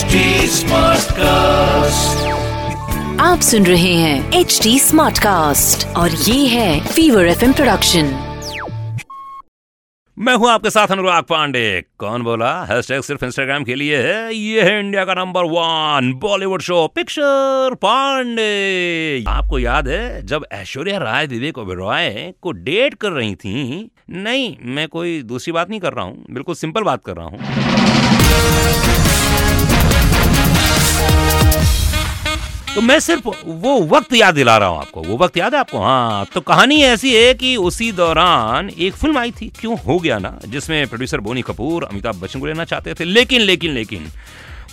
HD Smartcast. आप सुन रहे हैं एच डी स्मार्ट कास्ट और ये है फीवर एफ़ प्रोडक्शन मैं हूँ आपके साथ अनुराग पांडे। कौन बोला? हैशटैग सिर्फ़ इंस्टाग्राम के लिए है। ये है इंडिया का number one Bollywood show picture Pandey. आपको याद है जब ऐश्वर्या राय विवेक ओबेरॉय को डेट कर रही थी नहीं मैं कोई दूसरी बात नहीं कर रहा हूँ बिल्कुल सिंपल बात कर रहा हूँ। तो मैं सिर्फ़ वो वक्त याद दिला रहा हूँ आपको। वो वक्त याद है आपको? हाँ तो कहानी ऐसी है कि उसी दौरान एक फ़िल्म आई थी। क्यों? हो गया ना। जिसमें प्रोड्यूसर बोनी कपूर, अमिताभ बच्चन को लेना चाहते थे। लेकिन लेकिन लेकिन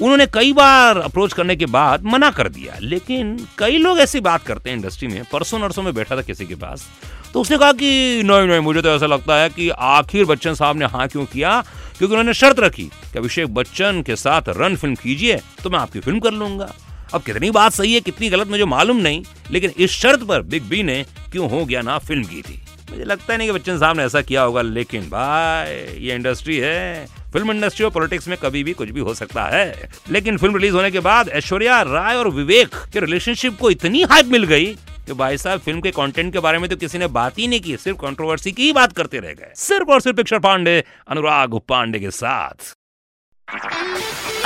उन्होंने कई बार अप्रोच करने के बाद मना कर दिया। लेकिन कई लोग ऐसी बात करते हैं इंडस्ट्री में। परसों नरसों में बैठा था किसी के पास। तो उसने कहा कि, नहीं नहीं, मुझे तो ऐसा लगता है कि आखिर बच्चन साहब ने हाँ क्यों किया? क्योंकि उन्होंने शर्त रखी कि अभिषेक बच्चन के साथ रन फ़िल्म कीजिए तो मैं आपकी फ़िल्म कर लूँगा। अब कितनी बात सही है, कितनी गलत मुझे मालूम नहीं, लेकिन इस शर्त पर बिग बी ने क्यों हो गया ना फ़िल्म की थी। मुझे लगता है नहीं कि बच्चन साहब ने ऐसा किया होगा, लेकिन भाई, ये इंडस्ट्री है। फ़िल्म इंडस्ट्री और पॉलिटिक्स में कभी भी कुछ भी हो सकता है। लेकिन फ़िल्म रिलीज़ होने के बाद ऐश्वर्या राय और विवेक के रिलेशनशिप को इतनी हाइप मिल गई कि भाई साहब, फ़िल्म के कंटेंट के बारे में तो किसी ने बात ही नहीं की, सिर्फ़ कंट्रोवर्सी की ही बात करते रह गए। सिर्फ़ और सिर्फ़ पिक्चर पांडे, अनुराग पांडे के साथ।